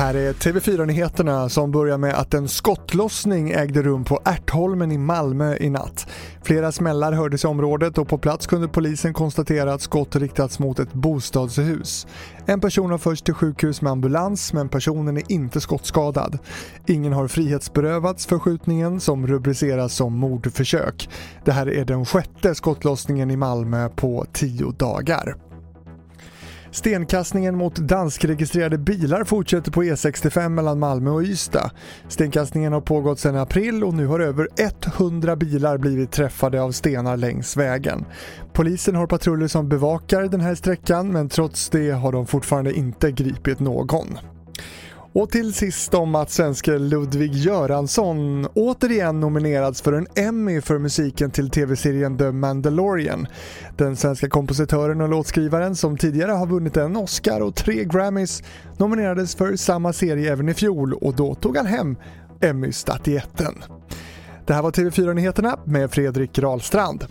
Här är TV4-nyheterna som börjar med att en skottlossning ägde rum på Ärtholmen i Malmö i natt. Flera smällar hördes i området och på plats kunde polisen konstatera att skott riktats mot ett bostadshus. En person har förts till sjukhus med ambulans men personen är inte skottskadad. Ingen har frihetsberövats för skjutningen som rubriceras som mordförsök. Det här är den sjätte skottlossningen i Malmö på tio dagar. Stenkastningen mot danskregistrerade bilar fortsätter på E65 mellan Malmö och Ystad. Stenkastningen har pågått sedan april och nu har över 100 bilar blivit träffade av stenar längs vägen. Polisen har patruller som bevakar den här sträckan men trots det har de fortfarande inte gripit någon. Och till sist om att svenske Ludvig Göransson återigen nominerats för en Emmy för musiken till tv-serien The Mandalorian. Den svenska kompositören och låtskrivaren som tidigare har vunnit en Oscar och tre Grammys nominerades för samma serie även i fjol och då tog han hem Emmy-statyetten. Det här var TV4 Nyheterna med Fredrik Rahlstrand.